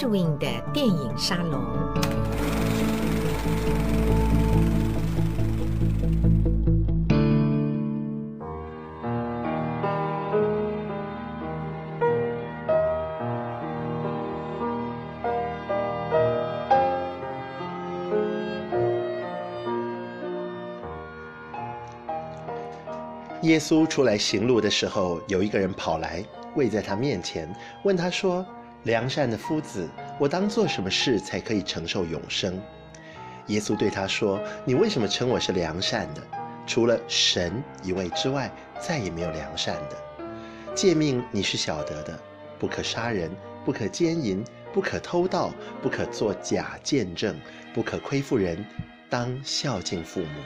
Edwin 的电影沙龙。耶稣出来行路的时候，有一个人跑来，跪在他面前，问他说：“良善的夫子，我当做什么事才可以承受永生？”耶稣对他说：“你为什么称我是良善的？除了神一位之外，再也没有良善的。诫命你是晓得的：不可杀人，不可奸淫，不可偷盗，不可作假见证，不可亏负人，当孝敬父母。”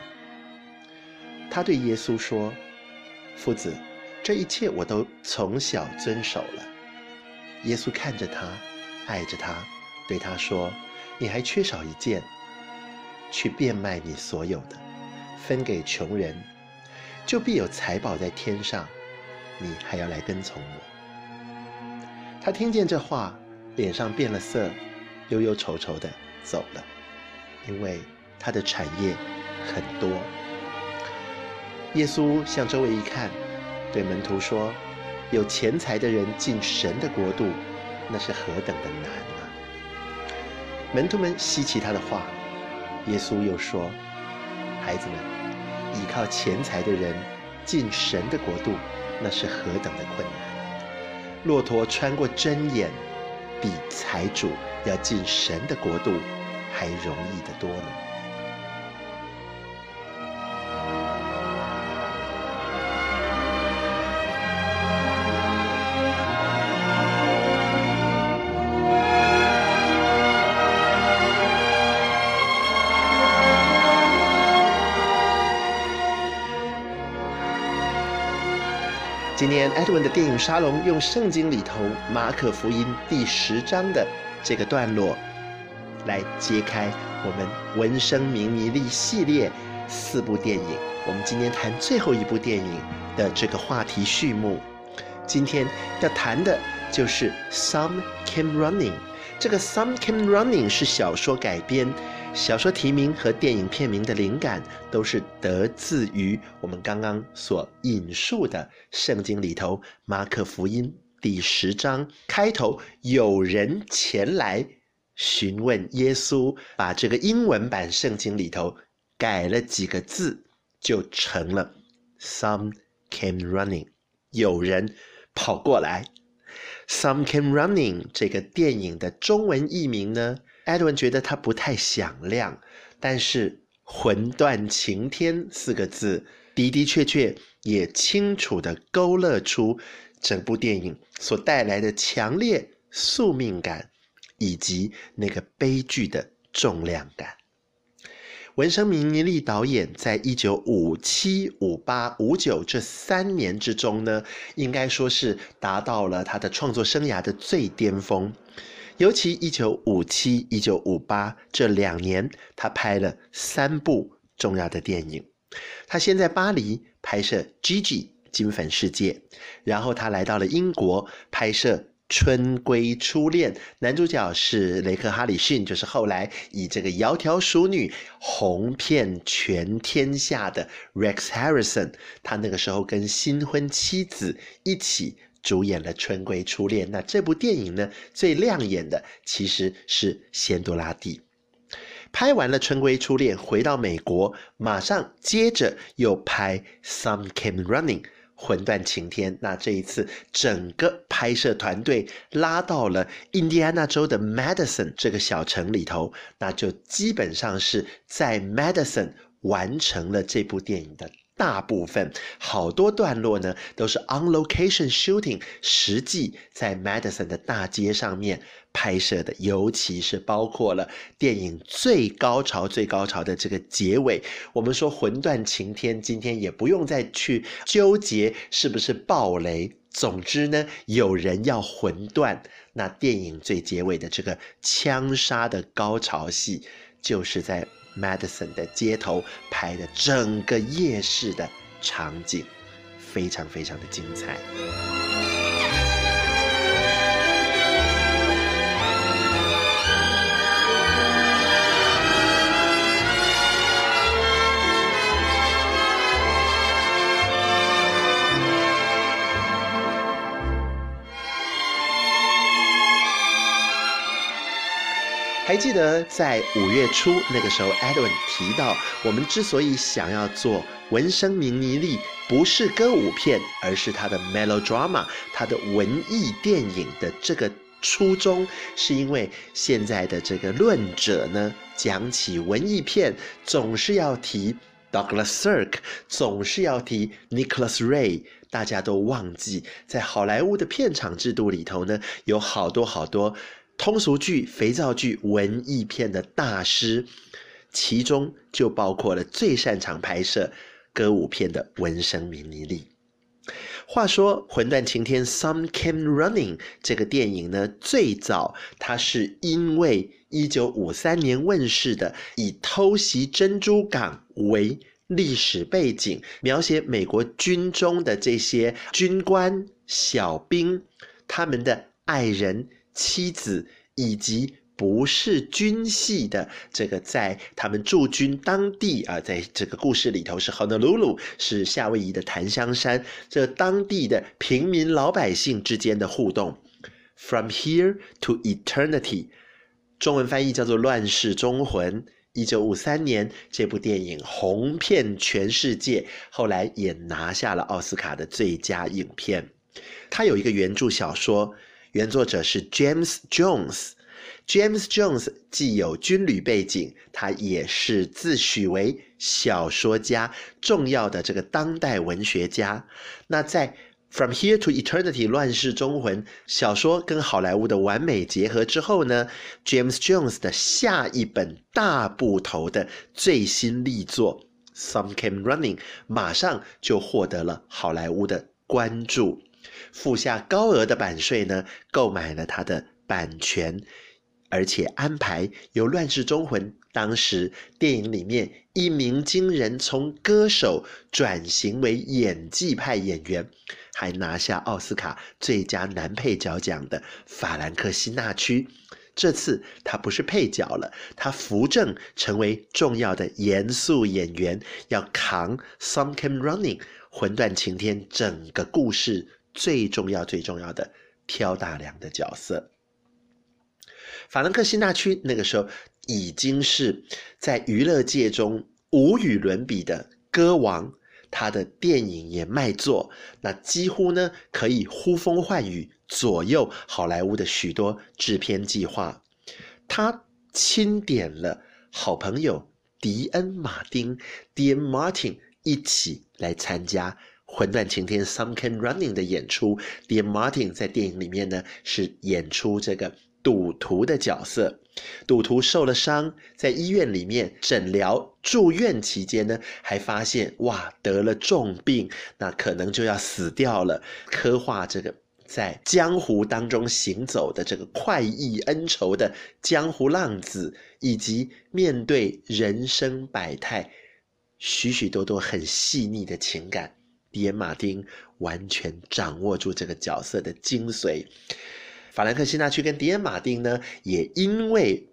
他对耶稣说。夫子，这一切我都从小遵守了。耶稣看着他，爱着他，对他说：“你还缺少一件，去变卖你所有的，分给穷人，就必有财宝在天上。你还要来跟从我。”他听见这话，脸上变了色，忧忧愁愁的走了，因为他的产业很多。耶稣向周围一看，对门徒说：“有钱财的人进神的国度，那是何等的难啊！”门徒们稀奇他的话。耶稣又说：“孩子们，依靠钱财的人进神的国度，那是何等的困难！骆驼穿过针眼，比财主要进神的国度还容易得多呢。”今天艾德文的电影沙龙用圣经里头马可福音第十章的这个段落来揭开我们闻声明迷利系列四部电影。我们今天谈最后一部电影的这个话题序幕。今天要谈的就是 Some Came Running。这个 Some Came Running 是小说改编。小说题名和电影片名的灵感都是得自于我们刚刚所引述的圣经里头，马可福音第十章开头有人前来询问耶稣，把这个英文版圣经里头改了几个字，就成了 Some came running，有人跑过来。Some came running 这个电影的中文译名呢？艾德文觉得它不太响亮，但是“魂断晴天”四个字的的确确也清楚地勾勒出整部电影所带来的强烈宿命感，以及那个悲剧的重量感。文生明尼利导演在一九五七、五八、五九这三年之中呢，应该说是达到了他的创作生涯的最巅峰。尤其一九五七、一九五八这两年，他拍了三部重要的电影。他先在巴黎拍摄《Gigi 金粉世界》，然后他来到了英国拍摄《春闺初恋》，男主角是雷克·哈里逊，就是后来以这个《窈窕淑女》红遍全天下的 Rex Harrison。他那个时候跟新婚妻子一起。主演了《春闺初恋》，那这部电影呢，最亮眼的其实是仙多拉蒂。拍完了《春闺初恋》，回到美国，马上接着又拍《Some Came Running》，魂断晴天。那这一次，整个拍摄团队拉到了印第安纳州的 Madison 这个小城里头，那就基本上是在 Madison 完成了这部电影的。大部分好多段落呢，都是 on location shooting，实际在 Madison 的大街上面拍摄的，尤其是包括了电影最高潮、最高潮的这个结尾。我们说魂断晴天，今天也不用再去纠结是不是爆雷。总之呢，有人要魂断，那电影最结尾的这个枪杀的高潮戏，就是在。Madison 的街头拍的整个夜市的场景，非常非常的精彩。还记得在五月初那个时候，Edwin 提到，我们之所以想要做文声明尼利，不是歌舞片，而是他的 melodrama，他的文艺电影的这个初衷，是因为现在的这个论者呢，讲起文艺片总是要提 Douglas Sirk，总是要提 Nicholas Ray，大家都忘记在好莱坞的片场制度里头呢，有好多好多。通俗剧、肥皂剧、文艺片的大师，其中就包括了最擅长拍摄歌舞片的文生明尼利。话说《魂断晴天》（Some Came Running） 这个电影呢，最早它是因为一九五三年问世的，以偷袭珍珠港为历史背景，描写美国军中的这些军官、小兵他们的爱人。妻子以及不是军系的这个，在他们驻军当地啊，在这个故事里头是 Honolulu，是夏威夷的檀香山，这当地的平民老百姓之间的互动。From Here to Eternity，中文翻译叫做《乱世忠魂》。一九五三年，这部电影红遍全世界，后来也拿下了奥斯卡的最佳影片。它有一个原著小说。原作者是 James Jones。James Jones 既有军旅背景，他也是自诩为小说家，重要的这个当代文学家。那在 From Here to Eternity 乱世忠魂小说跟好莱坞的完美结合之后呢，James Jones 的下一本大部头的最新力作 Some Came Running 马上就获得了好莱坞的关注。付下高额的版税呢，购买了他的版权，而且安排由《乱世忠魂》当时电影里面一鸣惊人，从歌手转型为演技派演员，还拿下奥斯卡最佳男配角奖的法兰克·辛纳屈。这次他不是配角了，他扶正成为重要的严肃演员，要扛《Some Came Running》魂断晴天整个故事。最重要、最重要的挑大梁的角色，法兰克·辛纳屈那个时候已经是在娱乐界中无与伦比的歌王，他的电影也卖座，那几乎呢可以呼风唤雨，左右好莱坞的许多制片计划。他钦点了好朋友迪恩·马丁 （Dean Martin） 一起来参加。魂断晴天 （Some Can Running 的演出，Dean Martin 在电影里面呢是演出这个赌徒的角色。赌徒受了伤，在医院里面诊疗住院期间呢，还发现哇得了重病，那可能就要死掉了。刻画这个在江湖当中行走的这个快意恩仇的江湖浪子，以及面对人生百态，许许多多很细腻的情感。迪恩·马丁完全掌握住这个角色的精髓。法兰克·辛纳屈跟迪恩·马丁呢，也因为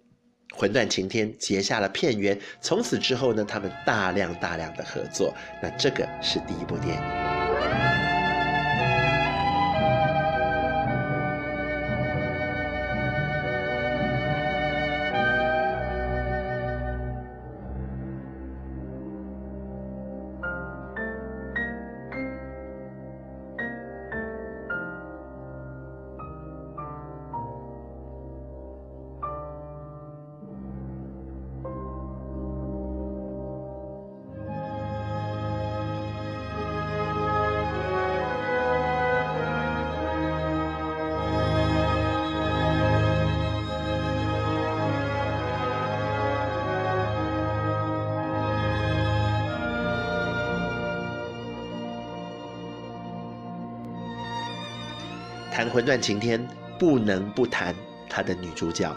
《魂断晴天》结下了片缘。从此之后呢，他们大量大量的合作。那这个是第一部电影。谈《魂断晴天》，不能不谈她的女主角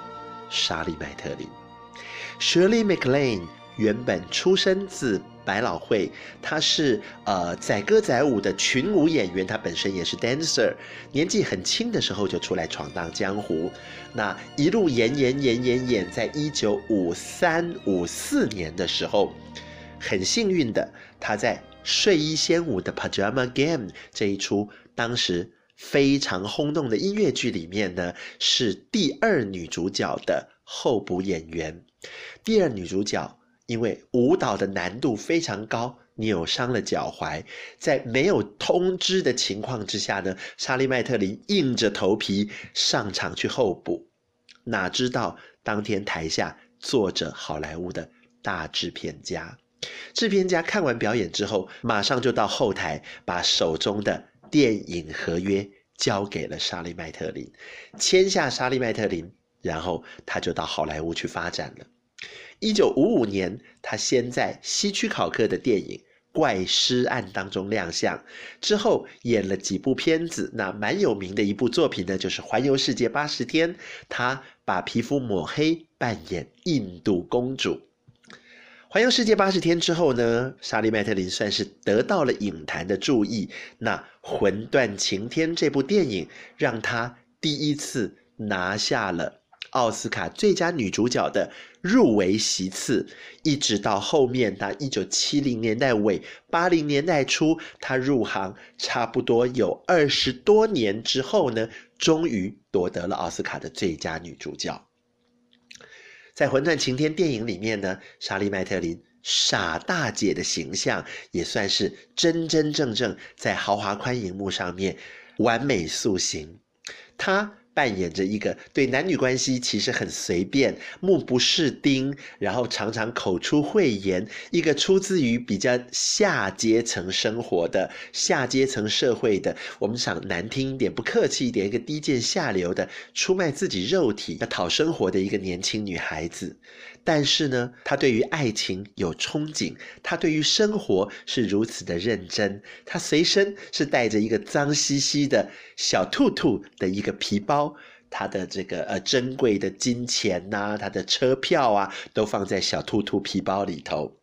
莎莉·麦特林。Shirley MacLaine 原本出身自百老汇，她是呃载歌载舞的群舞演员，她本身也是 dancer。年纪很轻的时候就出来闯荡江湖，那一路演演演演演，在一九五三五四年的时候，很幸运的，她在《睡衣仙舞的 Pajama Game》这一出当时。非常轰动的音乐剧里面呢，是第二女主角的候补演员。第二女主角因为舞蹈的难度非常高，扭伤了脚踝，在没有通知的情况之下呢，莎莉麦特林硬着头皮上场去候补。哪知道当天台下坐着好莱坞的大制片家，制片家看完表演之后，马上就到后台把手中的电影合约交给了莎莉麦特林，签下莎莉麦特林，然后他就到好莱坞去发展了。一九五五年，他先在希区考克的电影《怪尸案》当中亮相，之后演了几部片子。那蛮有名的一部作品呢，就是《环游世界八十天》，他把皮肤抹黑，扮演印度公主。环游世界八十天之后呢，莎莉麦特林算是得到了影坛的注意。那《魂断晴天》这部电影让她第一次拿下了奥斯卡最佳女主角的入围席次，一直到后面，她一九七零年代尾、八零年代初，她入行差不多有二十多年之后呢，终于夺得了奥斯卡的最佳女主角。在《魂断晴天》电影里面呢，莎莉麦特林傻大姐的形象也算是真真正正在豪华宽银幕上面完美塑形，她。扮演着一个对男女关系其实很随便、目不识丁，然后常常口出秽言，一个出自于比较下阶层生活的下阶层社会的，我们想难听一点、不客气一点，一个低贱下流的出卖自己肉体要讨生活的一个年轻女孩子。但是呢，他对于爱情有憧憬，他对于生活是如此的认真，他随身是带着一个脏兮兮的小兔兔的一个皮包。他的这个呃珍贵的金钱呐、啊，他的车票啊，都放在小兔兔皮包里头。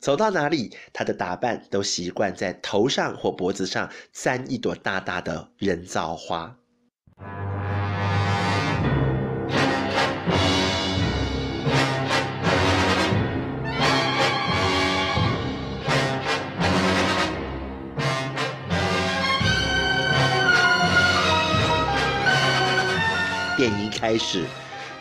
走到哪里，他的打扮都习惯在头上或脖子上簪一朵大大的人造花。开始，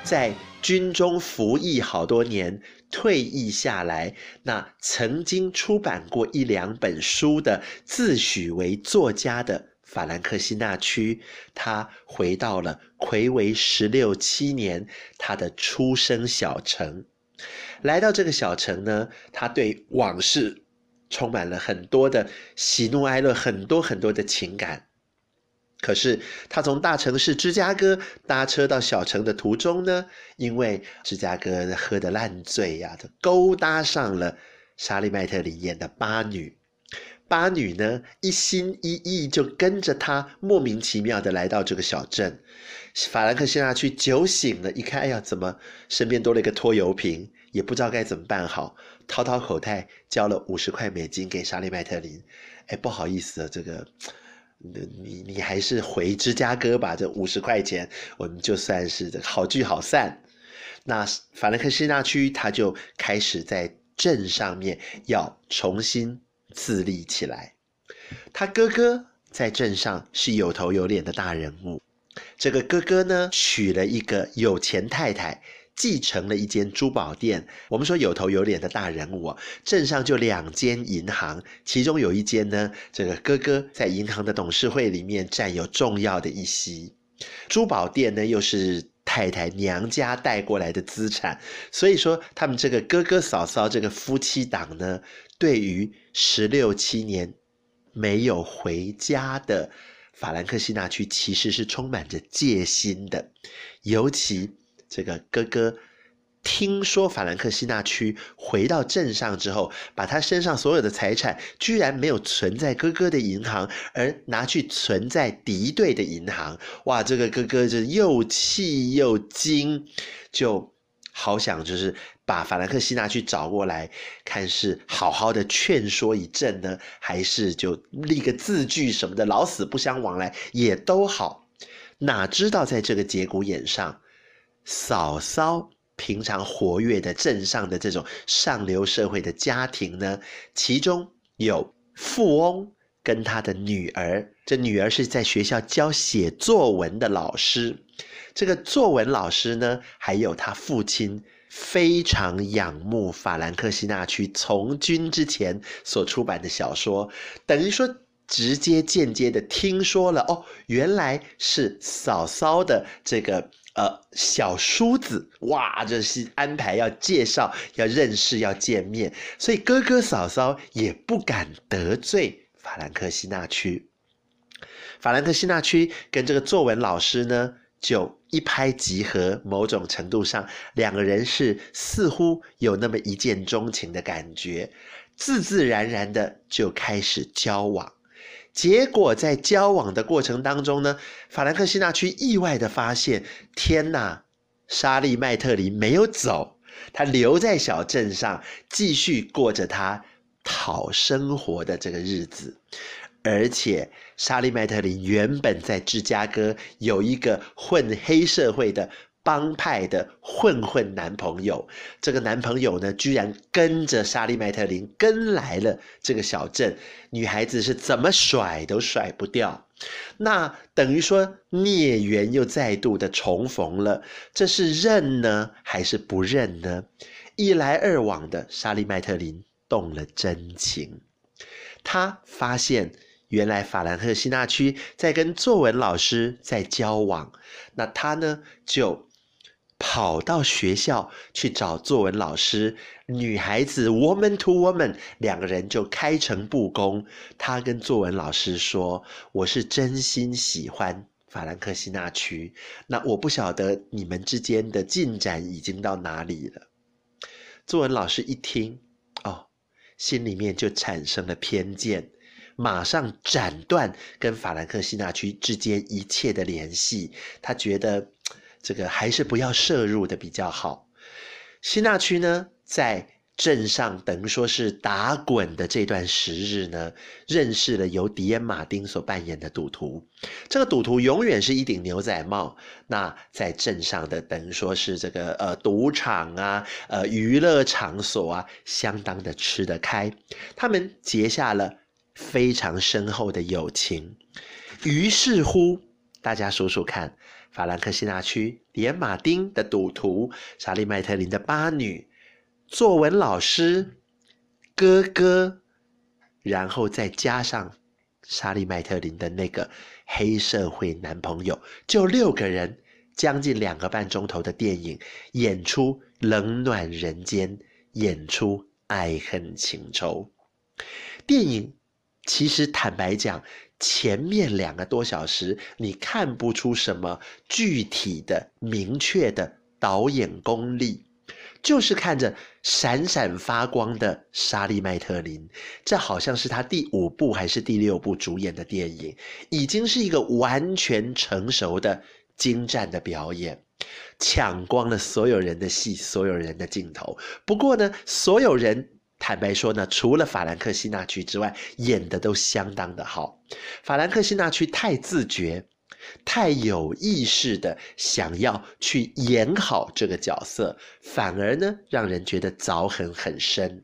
在军中服役好多年，退役下来，那曾经出版过一两本书的，自诩为作家的法兰克西纳屈，他回到了睽违十六七年他的出生小城，来到这个小城呢，他对往事充满了很多的喜怒哀乐，很多很多的情感。可是他从大城市芝加哥搭车到小城的途中呢，因为芝加哥喝得烂醉呀、他勾搭上了莎莉麦特林演的八女。八女呢，一心一意就跟着他，莫名其妙的来到这个小镇。法兰克辛纳去酒醒了，一看，哎呀，怎么身边多了一个拖油瓶，也不知道该怎么办好，掏掏口袋交了五十块美金给莎莉麦特林。哎，不好意思啊，这个。你你你还是回芝加哥吧，这五十块钱我们就算是这好聚好散。那法兰克西纳区他就开始在镇上面要重新自立起来。他哥哥在镇上是有头有脸的大人物，这个哥哥呢娶了一个有钱太太。继承了一间珠宝店。我们说有头有脸的大人物哦，镇上就两间银行，其中有一间呢，这个哥哥在银行的董事会里面占有重要的一席。珠宝店呢，又是太太娘家带过来的资产，所以说他们这个哥哥嫂嫂这个夫妻档呢，对于十六七年没有回家的法兰克西纳屈，其实是充满着戒心的，尤其。这个哥哥听说法兰克西纳区回到镇上之后，把他身上所有的财产居然没有存在哥哥的银行，而拿去存在敌对的银行。哇，这个哥哥就又气又惊，就好想就是把法兰克西纳去找过来，看是好好的劝说一阵呢，还是就立个字据什么的，老死不相往来也都好。哪知道在这个节骨眼上。嫂嫂平常活跃的镇上的这种上流社会的家庭呢，其中有富翁跟他的女儿，这女儿是在学校教写作文的老师，这个作文老师呢，还有他父亲非常仰慕法兰克西纳区从军之前所出版的小说，等于说直接间接的听说了哦，原来是嫂嫂的这个呃小叔子哇，这是安排要介绍、要认识、要见面，所以哥哥嫂嫂也不敢得罪法兰克西纳区。法兰克西纳区跟这个作文老师呢，就一拍即合，某种程度上，两个人是似乎有那么一见钟情的感觉，自自然然的就开始交往。结果在交往的过程当中呢，法兰克西纳区意外的发现，天哪，莎莉麦特林没有走，他留在小镇上，继续过着他讨生活的这个日子。而且，莎莉麦特林原本在芝加哥有一个混黑社会的帮派的混混男朋友，这个男朋友呢，居然跟着莎莉麦特林跟来了这个小镇，女孩子是怎么甩都甩不掉。那等于说孽缘又再度的重逢了，这是认呢，还是不认呢？一来二往的，莎莉麦特林动了真情，她发现。原来法兰克西纳区在跟作文老师在交往，那他呢就跑到学校去找作文老师，女孩子 woman to woman，两个人就开诚布公。她跟作文老师说：“我是真心喜欢法兰克西纳区，那我不晓得你们之间的进展已经到哪里了。”作文老师一听，哦，心里面就产生了偏见。马上斩断跟法兰克西纳区之间一切的联系，他觉得这个还是不要涉入的比较好。西纳区呢，在镇上等于说是打滚的这段时日呢，认识了由迪恩·马丁所扮演的赌徒。这个赌徒永远是一顶牛仔帽。那在镇上的等于说是这个呃赌场啊，呃娱乐场所啊，相当的吃得开。他们结下了。非常深厚的友情，于是乎，大家数数看，法兰克西纳区、迪恩·马丁的赌徒、莎莉·麦特林的八女、作文老师、哥哥，然后再加上莎莉·麦特林的那个黑社会男朋友，就六个人，将近两个半钟头的电影，演出冷暖人间，演出爱恨情仇，电影。其实坦白讲，前面两个多小时你看不出什么具体的、明确的导演功力，就是看着闪闪发光的莎莉麦特林，这好像是他第五部还是第六部主演的电影，已经是一个完全成熟的精湛的表演，抢光了所有人的戏，所有人的镜头。不过呢，所有人。坦白说呢，除了法兰克西那区之外，演的都相当的好。法兰克西那区太自觉，太有意识的想要去演好这个角色，反而呢，让人觉得凿痕很深。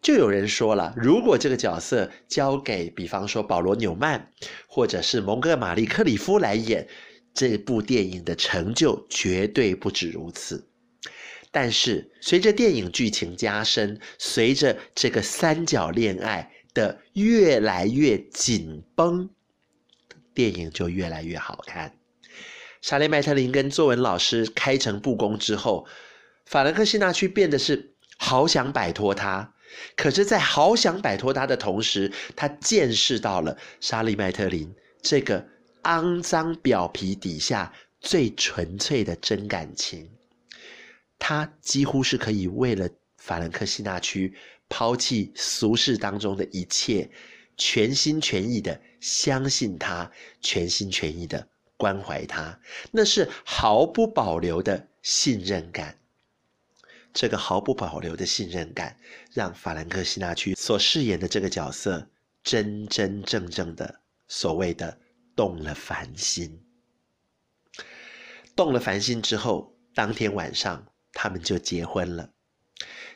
就有人说了，如果这个角色交给，比方说保罗纽曼，或者是蒙哥马利克里夫来演，这部电影的成就绝对不止如此。但是，随着电影剧情加深，随着这个三角恋爱的越来越紧绷，电影就越来越好看。莎莉麦特林跟作文老师开诚布公之后，法兰克西纳区变得是好想摆脱他，可是，在好想摆脱他的同时，他见识到了莎莉麦特林这个肮脏表皮底下最纯粹的真感情。他几乎是可以为了法兰克西纳区抛弃俗世当中的一切，全心全意的相信他，全心全意的关怀他，那是毫不保留的信任感。这个毫不保留的信任感，让法兰克西纳区所饰演的这个角色真真正正的所谓的动了凡心。动了凡心之后，当天晚上。他们就结婚了。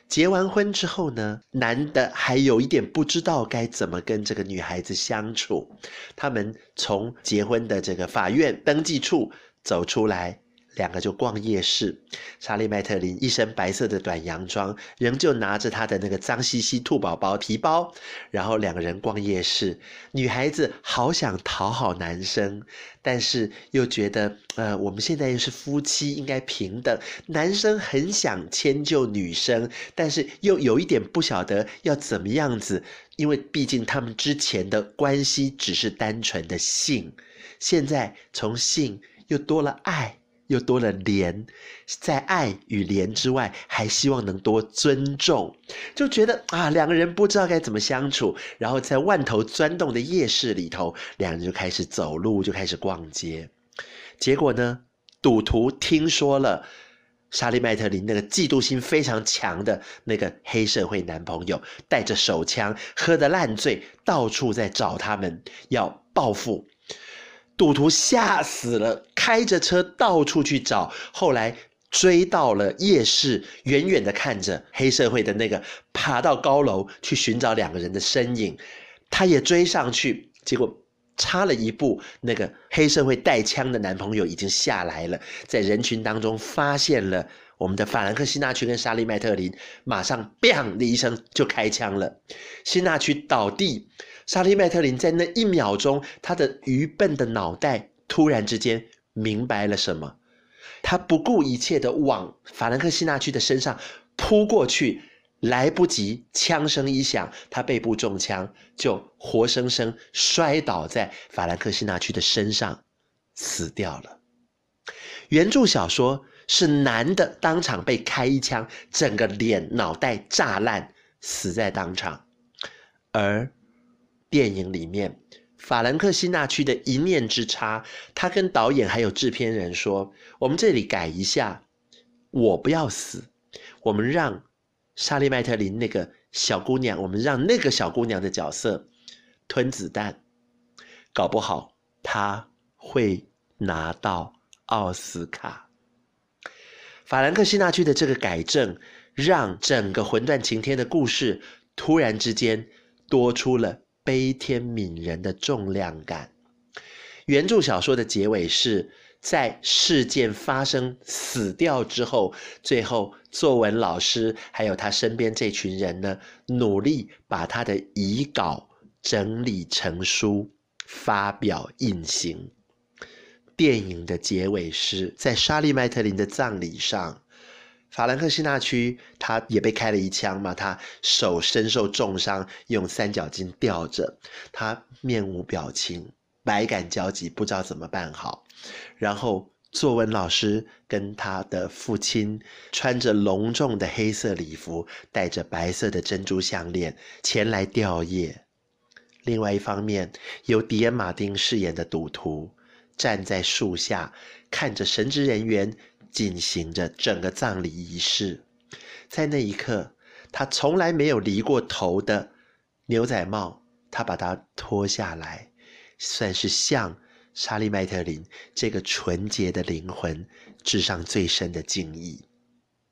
结完婚之后呢，男的还有一点不知道该怎么跟这个女孩子相处。他们从结婚的这个法院登记处走出来。两个就逛夜市，莎莉麦特林一身白色的短洋装，仍旧拿着她的那个脏兮兮兔宝宝皮包，然后两个人逛夜市。女孩子好想讨好男生，但是又觉得，呃，我们现在又是夫妻，应该平等。男生很想迁就女生，但是又有一点不晓得要怎么样子，因为毕竟他们之前的关系只是单纯的性，现在从性又多了爱。又多了怜，在爱与怜之外，还希望能多尊重，就觉得啊，两个人不知道该怎么相处。然后在万头钻动的夜市里头，两人就开始走路，就开始逛街。结果呢，赌徒听说了莎莉麦特林那个嫉妒心非常强的那个黑社会男朋友，带着手枪，喝得烂醉，到处在找他们，要报复。赌徒吓死了，开着车到处去找，后来追到了夜市，远远的看着黑社会的那个爬到高楼去寻找两个人的身影，他也追上去，结果差了一步，那个黑社会带枪的男朋友已经下来了，在人群当中发现了我们的法兰克辛纳区跟莎莉麦特林，马上“砰”的一声就开枪了，辛纳屈倒地。莎莉麦特林在那一秒钟，他的愚笨的脑袋突然之间明白了什么，他不顾一切的往法兰克西纳区的身上扑过去，来不及，枪声一响，他背部中枪，就活生生摔倒在法兰克西纳区的身上，死掉了。原著小说是男的当场被开一枪，整个脸脑袋炸烂，死在当场，而。电影里面，法兰克辛纳屈的一念之差，他跟导演还有制片人说：“我们这里改一下，我不要死，我们让莎莉麦特林那个小姑娘，我们让那个小姑娘的角色吞子弹，搞不好她会拿到奥斯卡。”法兰克辛纳屈的这个改正，让整个《魂断情天》的故事突然之间多出了。悲天悯人的重量感。原著小说的结尾是在事件发生死掉之后，最后作文老师还有他身边这群人呢，努力把他的遗稿整理成书，发表印行。电影的结尾是在莎莉麦特林的葬礼上。法兰克辛纳区，他也被开了一枪嘛，他手身受重伤，用三角巾吊着，他面无表情，百感交集，不知道怎么办好。然后作文老师跟他的父亲穿着隆重的黑色礼服，戴着白色的珍珠项链前来吊唁。另外一方面，由迪恩·马丁饰演的赌徒站在树下，看着神职人员。进行着整个葬礼仪式，在那一刻，他从来没有离过头的牛仔帽，他把它脱下来，算是向莎莉麦特林这个纯洁的灵魂致上最深的敬意。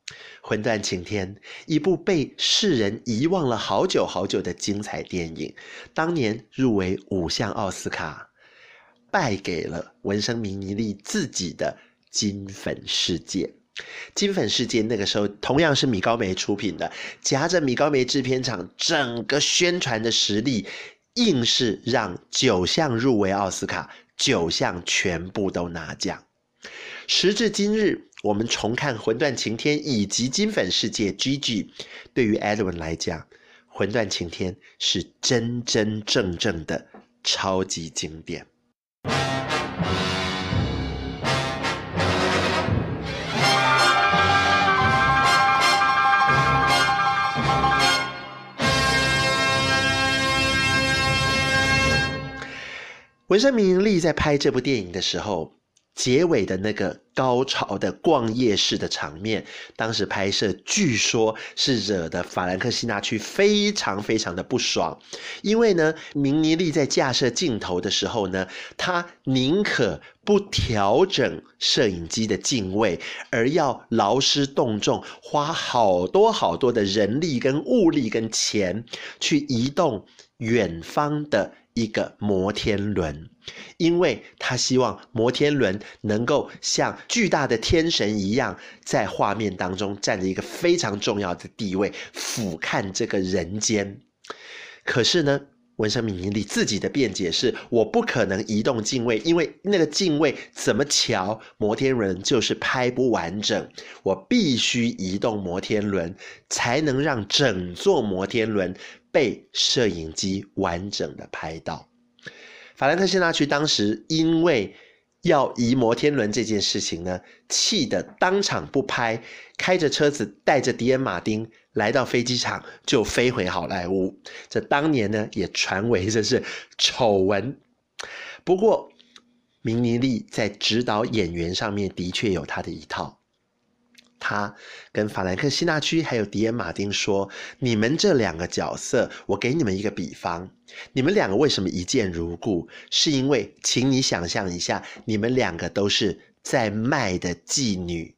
《魂断晴天》，一部被世人遗忘了好久好久的精彩电影，当年入围五项奥斯卡，败给了纹身迷妮丽自己的。金粉世界，金粉世界那个时候同样是米高梅出品的，夹着米高梅制片厂整个宣传的实力，硬是让九项入围奥斯卡，九项全部都拿奖。时至今日，我们重看《魂断晴天》以及《金粉世界》，GG，对于 Edwin 来讲，《魂断晴天》是真真正正的超级经典。纹身迷妮丽在拍这部电影的时候，结尾的那个高潮的逛夜市的场面，当时拍摄据说是惹得法兰克西纳屈非常非常的不爽，因为呢，明尼利在架设镜头的时候呢，他宁可不调整摄影机的镜位，而要劳师动众，花好多好多的人力跟物力跟钱去移动远方的。一个摩天轮，因为他希望摩天轮能够像巨大的天神一样，在画面当中占着一个非常重要的地位，俯瞰这个人间。可是呢，文生明尼利自己的辩解是：我不可能移动镜位，因为那个镜位怎么瞧，摩天轮就是拍不完整。我必须移动摩天轮，才能让整座摩天轮被摄影机完整的拍到。法兰克辛纳屈当时因为要移摩天轮这件事情呢，气得当场不拍，开着车子带着迪恩·马丁。来到飞机场就飞回好莱坞，这当年呢也传为这是丑闻。不过，明尼利在指导演员上面的确有他的一套。他跟法兰克辛纳屈还有迪恩马丁说：“你们这两个角色，我给你们一个比方，你们两个为什么一见如故？是因为，请你想象一下，你们两个都是在卖的妓女，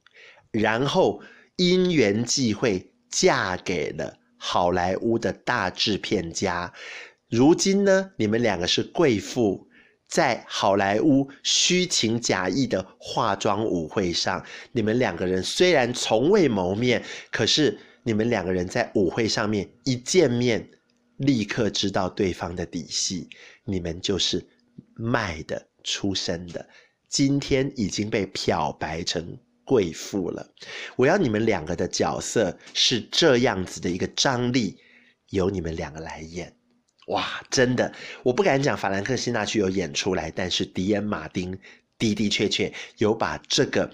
然后因缘际会。”嫁给了好莱坞的大制片家，如今呢，你们两个是贵妇，在好莱坞虚情假意的化妆舞会上，你们两个人虽然从未谋面，可是你们两个人在舞会上面一见面，立刻知道对方的底细，你们就是卖的出身的，今天已经被漂白成。贵妇了，我要你们两个的角色是这样子的一个张力，由你们两个来演。哇，真的，我不敢讲法兰克辛纳屈有演出来，但是迪恩马丁的的确确有把这个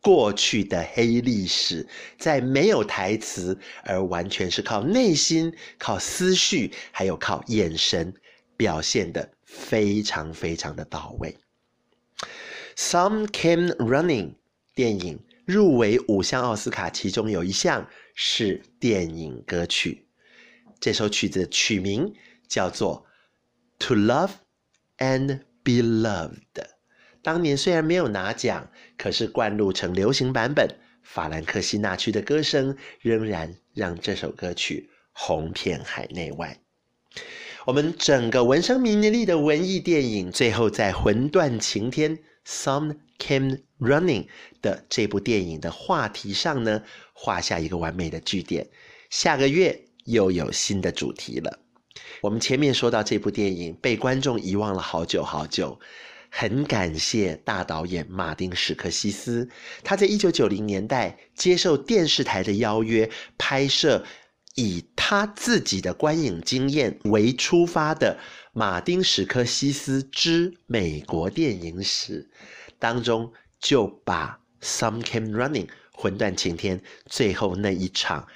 过去的黑历史，在没有台词，而完全是靠内心、靠思绪，还有靠眼神表现得非常非常的到位。Some came running。电影入围五项奥斯卡，其中有一项是电影歌曲。这首曲子的曲名叫做《To Love and Be Loved》。当年虽然没有拿奖，可是灌录成流行版本，法兰克辛纳屈的歌声仍然让这首歌曲红遍海内外。我们整个文生明尼利的文艺电影，最后在魂断晴天。Some came running 的这部电影的话题上呢，画下一个完美的句点。下个月又有新的主题了。我们前面说到这部电影被观众遗忘了好久好久，很感谢大导演马丁·史克西斯，他在一九九零年代接受电视台的邀约，拍摄以他自己的观影经验为出发的。马丁·史柯西斯之美国电影史当中，就把《Some Came Running》魂断晴天最后那一场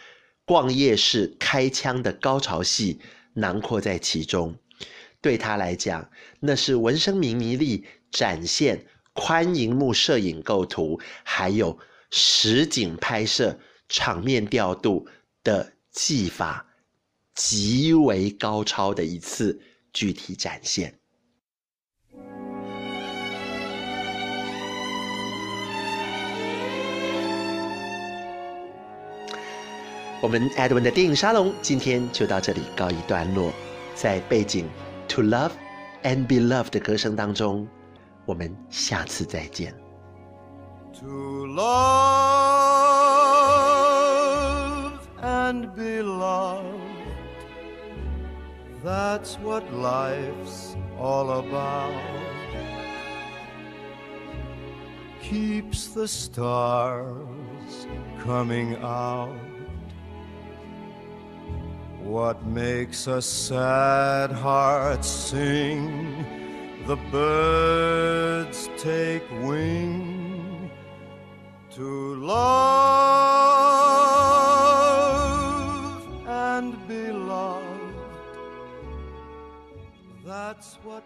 逛夜市开枪的高潮戏囊括在其中。对他来讲，那是文生明尼利展现宽银幕摄影构图，还有实景拍摄、场面调度的技法极为高超的一次。具体展现。我们艾德文的电影沙龙今天就到这里告一段落，在背景《To Love and Be Loved》的歌声当中，我们下次再见。To love and be loved That's what life's all about. Keeps the stars coming out. What makes a sad heart sing? The birds take wing to love and be loved. That's what